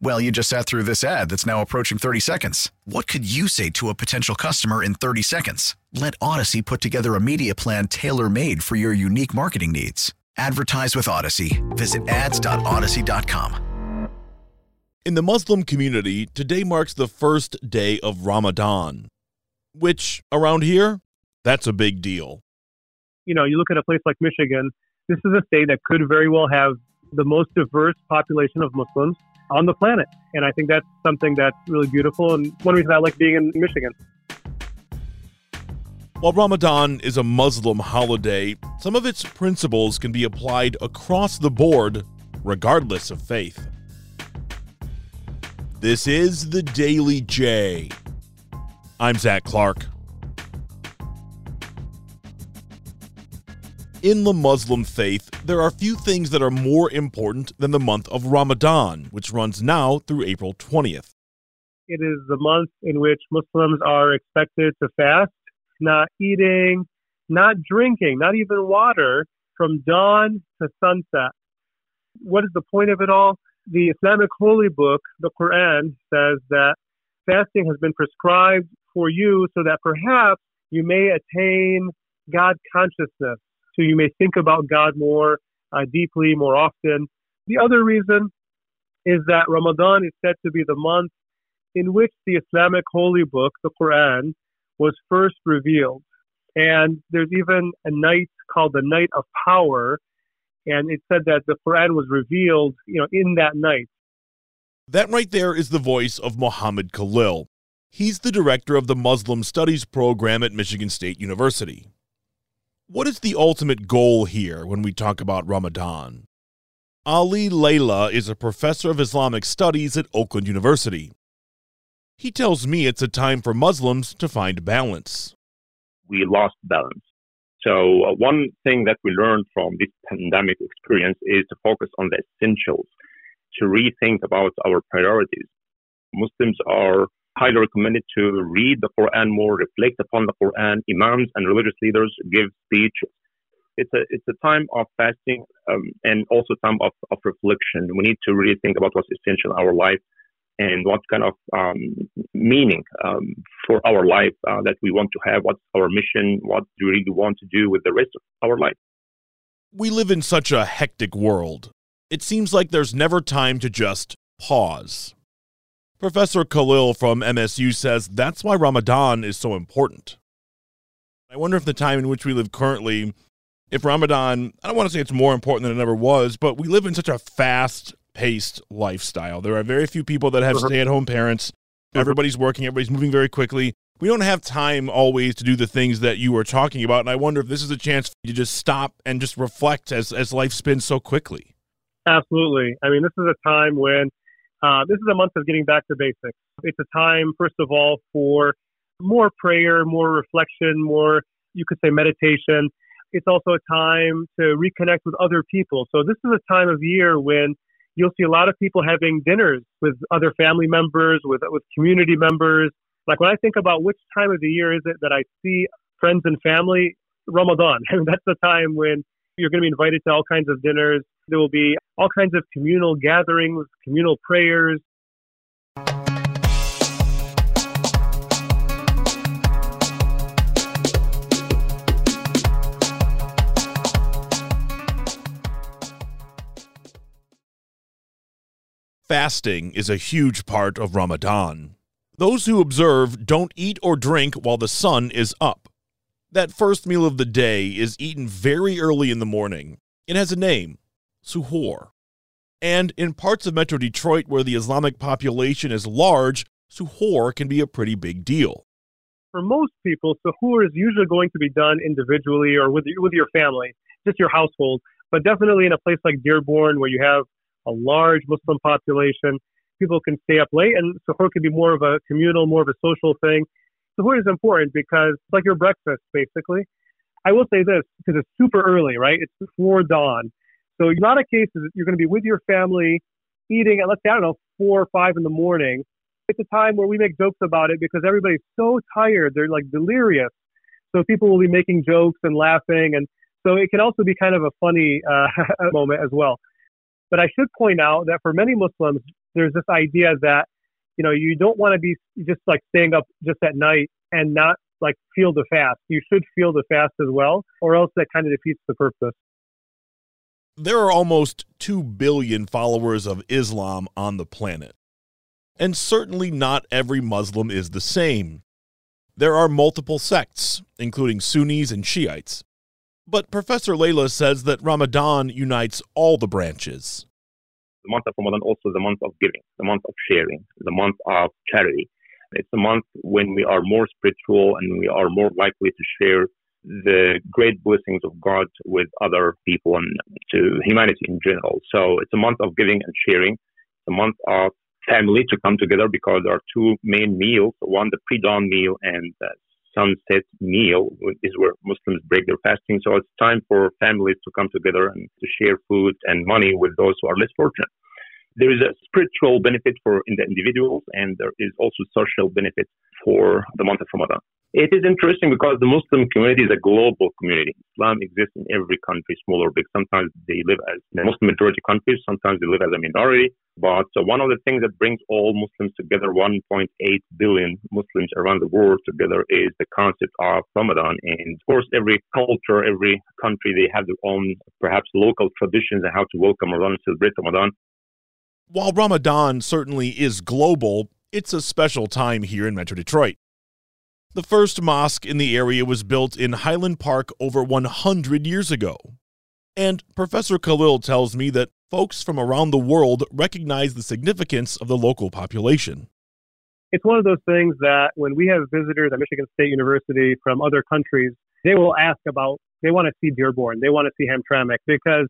Well, you just sat through this ad that's now approaching 30 seconds. What could you say to a potential customer in 30 seconds? Let Audacy put together a media plan tailor made for your unique marketing needs. Advertise with Audacy. Visit ads.audacy.com. In the Muslim community, today marks the first day of Ramadan, which around here, that's a big deal. You know, you look at a place like Michigan, this is a state that could very well have the most diverse population of Muslims on the planet. And I think that's something that's really beautiful and one reason I like being in Michigan. While Ramadan is a Muslim holiday, some of its principles can be applied across the board, regardless of faith. This is the Daily J. I'm Zach Clark. In the Muslim faith, there are few things that are more important than the month of Ramadan, which runs now through April 20th. It is the month in which Muslims are expected to fast, not eating, not drinking, not even water from dawn to sunset. What is the point of it all? The Islamic holy book, the Quran, says that fasting has been prescribed for you so that perhaps you may attain God consciousness so you may think about God more uh, deeply, more often. The other reason is that Ramadan is said to be the month in which the Islamic holy book, the Quran, was first revealed. And there's even a night called the Night of Power, and it said that the Quran was revealed, you know, in that night. That right there is the voice of Muhammad Khalil. He's the director of the Muslim Studies program at Michigan State University. What is the ultimate goal here when we talk about Ramadan? Ali Layla is a professor of Islamic studies at Oakland University. He tells me it's a time for Muslims to find balance. We lost balance. So, uh, one thing that we learned from this pandemic experience is to focus on the essentials, to rethink about our priorities. Muslims are highly recommended to read the Quran more, reflect upon the Quran. Imams and religious leaders give speeches. It's a it's a time of fasting um, and also time of, of reflection. We need to really think about what's essential in our life and what kind of um, meaning um, for our life uh, that we want to have. What's our mission? What do we really want to do with the rest of our life? We live in such a hectic world. It seems like there's never time to just pause. Professor Khalil from MSU says that's why Ramadan is so important. I wonder if the time in which we live currently, if Ramadan, I don't want to say it's more important than it ever was, but we live in such a fast paced lifestyle. There are very few people that have uh-huh. stay at home parents. Uh-huh. Everybody's working, everybody's moving very quickly. We don't have time always to do the things that you were talking about. And I wonder if this is a chance for you to just stop and just reflect as, as life spins so quickly. Absolutely. I mean, this is a time when uh, this is a month of getting back to basics. It's a time, first of all, for more prayer, more reflection, more, you could say, meditation. It's also a time to reconnect with other people. So, this is a time of year when you'll see a lot of people having dinners with other family members, with, with community members. Like when I think about which time of the year is it that I see friends and family, Ramadan. I mean, that's the time when you're going to be invited to all kinds of dinners. There will be all kinds of communal gatherings, communal prayers. Fasting is a huge part of Ramadan. Those who observe don't eat or drink while the sun is up. That first meal of the day is eaten very early in the morning. It has a name, suhoor. And in parts of Metro Detroit where the Islamic population is large, suhoor can be a pretty big deal. For most people, suhoor is usually going to be done individually or with, with your family, just your household. But definitely in a place like Dearborn where you have a large Muslim population, people can stay up late and suhoor can be more of a communal, more of a social thing. Suhoor is important because it's like your breakfast, basically. I will say this because it's super early, right? It's before dawn. So a lot of cases you're going to be with your family eating at let's say I don't know four or five in the morning. It's a time where we make jokes about it because everybody's so tired, they're like delirious. So people will be making jokes and laughing, and so it can also be kind of a funny uh, moment as well. But I should point out that for many Muslims, there's this idea that you know you don't want to be just like staying up just at night and not like feel the fast. You should feel the fast as well, or else that kind of defeats the purpose. There are almost 2 billion followers of Islam on the planet. And certainly not every Muslim is the same. There are multiple sects, including Sunnis and Shiites. But Professor Layla says that Ramadan unites all the branches. The month of Ramadan also the month of giving, the month of sharing, the month of charity. It's a month when we are more spiritual and we are more likely to share the great blessings of God with other people and to humanity in general. So it's a month of giving and sharing. It's a month of family to come together because there are two main meals. One, the pre-dawn meal and the sunset meal is where Muslims break their fasting. So it's time for families to come together and to share food and money with those who are less fortunate. There is a spiritual benefit for in the individuals and there is also social benefit for the month of Ramadan. It is interesting because the Muslim community is a global community. Islam exists in every country, small or big. Sometimes they live as Muslim majority countries, sometimes they live as a minority. But uh, one of the things that brings all Muslims together, 1.8 billion Muslims around the world together, is the concept of Ramadan. And of course, every culture, every country, they have their own, perhaps local traditions and how to welcome Ramadan and celebrate Ramadan. While Ramadan certainly is global, it's a special time here in Metro Detroit. The first mosque in the area was built in Highland Park over 100 years ago. And Professor Khalil tells me that folks from around the world recognize the significance of the local population. It's one of those things that when we have visitors at Michigan State University from other countries, they will ask about, they want to see Dearborn, they want to see Hamtramck because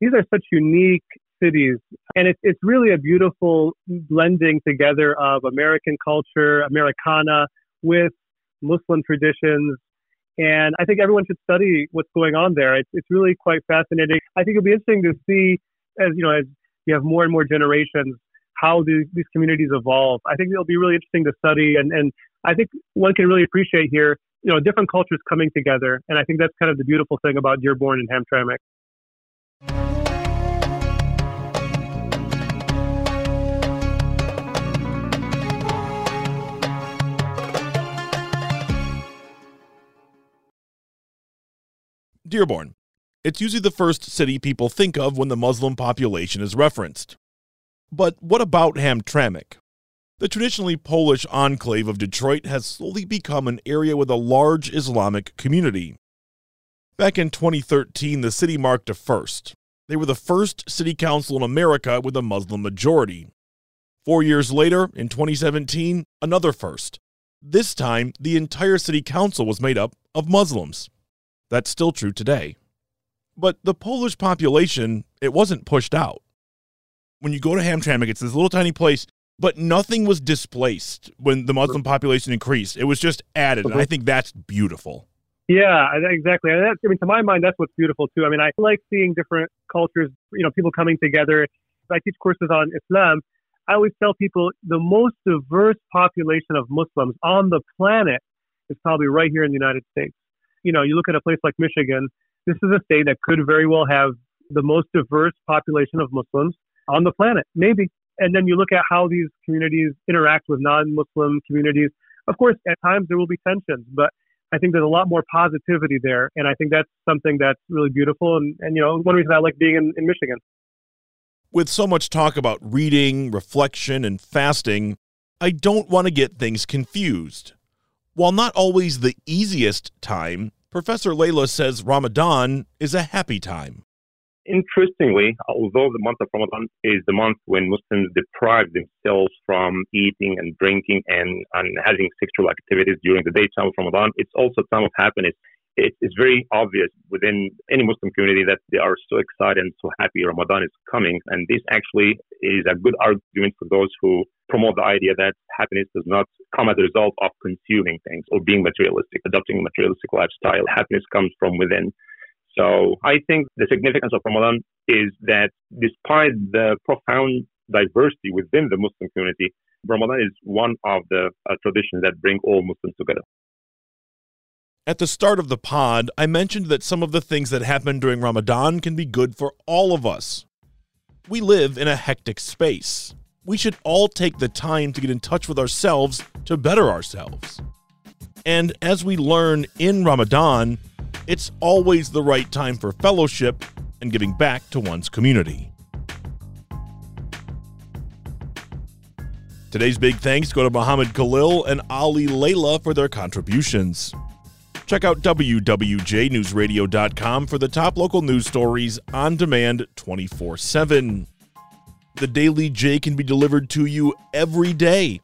these are such unique cities. And it's, it's really a beautiful blending together of American culture, Americana, with Muslim traditions. And I think everyone should study what's going on there. It's, it's really quite fascinating. I think it'll be interesting to see as, you know, as you have more and more generations, how these, these communities evolve. I think it'll be really interesting to study. And, and I think one can really appreciate here, you know, different cultures coming together. And I think that's kind of the beautiful thing about Dearborn and Hamtramck. Dearborn. It's usually the first city people think of when the Muslim population is referenced. But what about Hamtramck? The traditionally Polish enclave of Detroit has slowly become an area with a large Islamic community. Back in 2013, the city marked a first. They were the first city council in America with a Muslim majority. Four years later, in 2017, another first. This time, the entire city council was made up of Muslims. That's still true today. But the Polish population, it wasn't pushed out. When you go to Hamtramck, it's this little tiny place, but nothing was displaced when the Muslim population increased. It was just added. And I think that's beautiful. Yeah, exactly. I mean, to my mind, that's what's beautiful too. I mean, I like seeing different cultures, you know, people coming together. I teach courses on Islam. I always tell people the most diverse population of Muslims on the planet is probably right here in the United States you know, you look at a place like Michigan, this is a state that could very well have the most diverse population of Muslims on the planet, maybe. And then you look at how these communities interact with non-Muslim communities. Of course, at times there will be tensions, but I think there's a lot more positivity there. And I think that's something that's really beautiful. And, and you know, one reason I like being in, in Michigan. With so much talk about reading, reflection, and fasting, I don't want to get things confused. While not always the easiest time, Professor Layla says Ramadan is a happy time. Interestingly, although the month of Ramadan is the month when Muslims deprive themselves from eating and drinking and, and having sexual activities during the daytime of Ramadan, it's also a time of happiness. it's very obvious within any Muslim community that they are so excited and so happy Ramadan is coming. And this actually is a good argument for those who promote the idea that happiness does not come as a result of consuming things or being materialistic, adopting a materialistic lifestyle. Happiness comes from within. So I think the significance of Ramadan is that despite the profound diversity within the Muslim community, Ramadan is one of the uh, traditions that bring all Muslims together. At the start of the pod, I mentioned that some of the things that happen during Ramadan can be good for all of us. We live in a hectic space. We should all take the time to get in touch with ourselves to better ourselves. And as we learn in Ramadan, it's always the right time for fellowship and giving back to one's community. Today's big thanks go to Muhammad Khalil and Ali Layla for their contributions. Check out WWJNewsRadio.com for the top local news stories on demand 24 7. The Daily J can be delivered to you every day.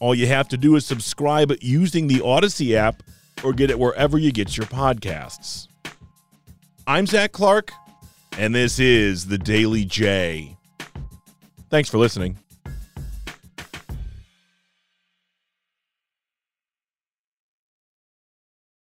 All you have to do is subscribe using the Audacy app or get it wherever you get your podcasts. I'm Zach Clark, and this is The Daily J. Thanks for listening.